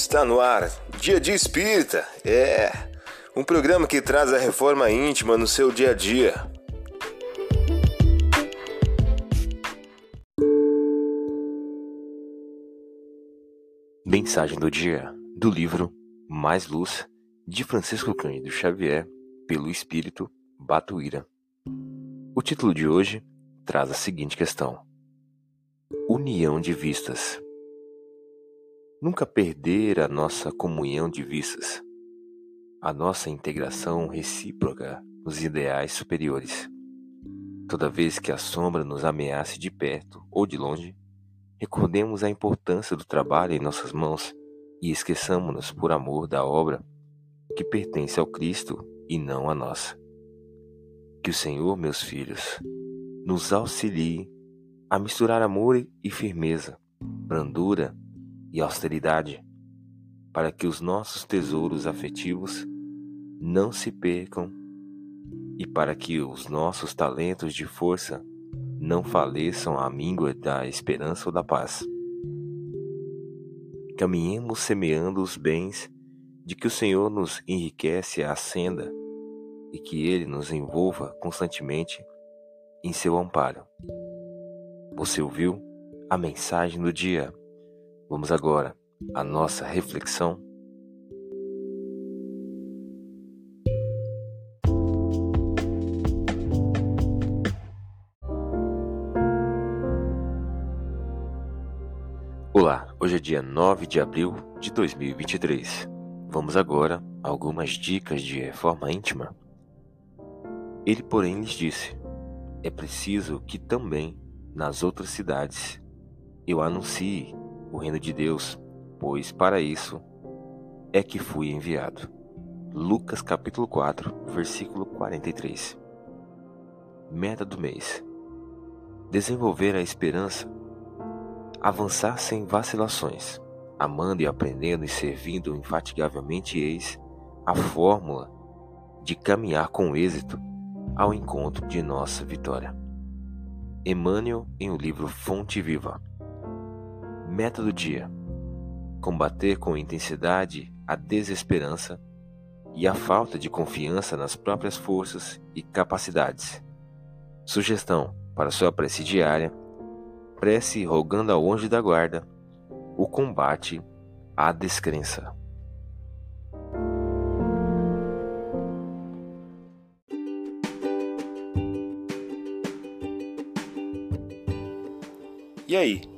Está no ar, Dia de Espírita. É um programa que traz a reforma íntima no seu dia a dia. Mensagem do dia do livro Mais Luz de Francisco Cândido Xavier, pelo Espírito Batuíra. O título de hoje traz a seguinte questão: União de vistas. Nunca perder a nossa comunhão de vistas, a nossa integração recíproca nos ideais superiores. Toda vez que a sombra nos ameace de perto ou de longe, recordemos a importância do trabalho em nossas mãos e esqueçamos-nos por amor da obra que pertence ao Cristo e não a nossa. Que o Senhor, meus filhos, nos auxilie a misturar amor e firmeza, brandura e austeridade, para que os nossos tesouros afetivos não se percam e para que os nossos talentos de força não faleçam à míngua da esperança ou da paz. Caminhemos semeando os bens de que o Senhor nos enriquece a senda e que Ele nos envolva constantemente em seu amparo. Você ouviu a mensagem do dia? Vamos agora à nossa reflexão. Olá, hoje é dia 9 de abril de 2023. Vamos agora a algumas dicas de reforma íntima. Ele, porém, lhes disse: É preciso que também nas outras cidades eu anuncie o reino de Deus, pois para isso é que fui enviado. Lucas capítulo 4, versículo 43. Meta do mês: desenvolver a esperança, avançar sem vacilações, amando e aprendendo e servindo infatigavelmente eis a fórmula de caminhar com êxito ao encontro de nossa vitória. Emmanuel em o livro Fonte Viva. Meta do dia: combater com intensidade a desesperança e a falta de confiança nas próprias forças e capacidades. Sugestão para sua prece diária: prece rogando ao anjo da guarda o combate à descrença. E aí,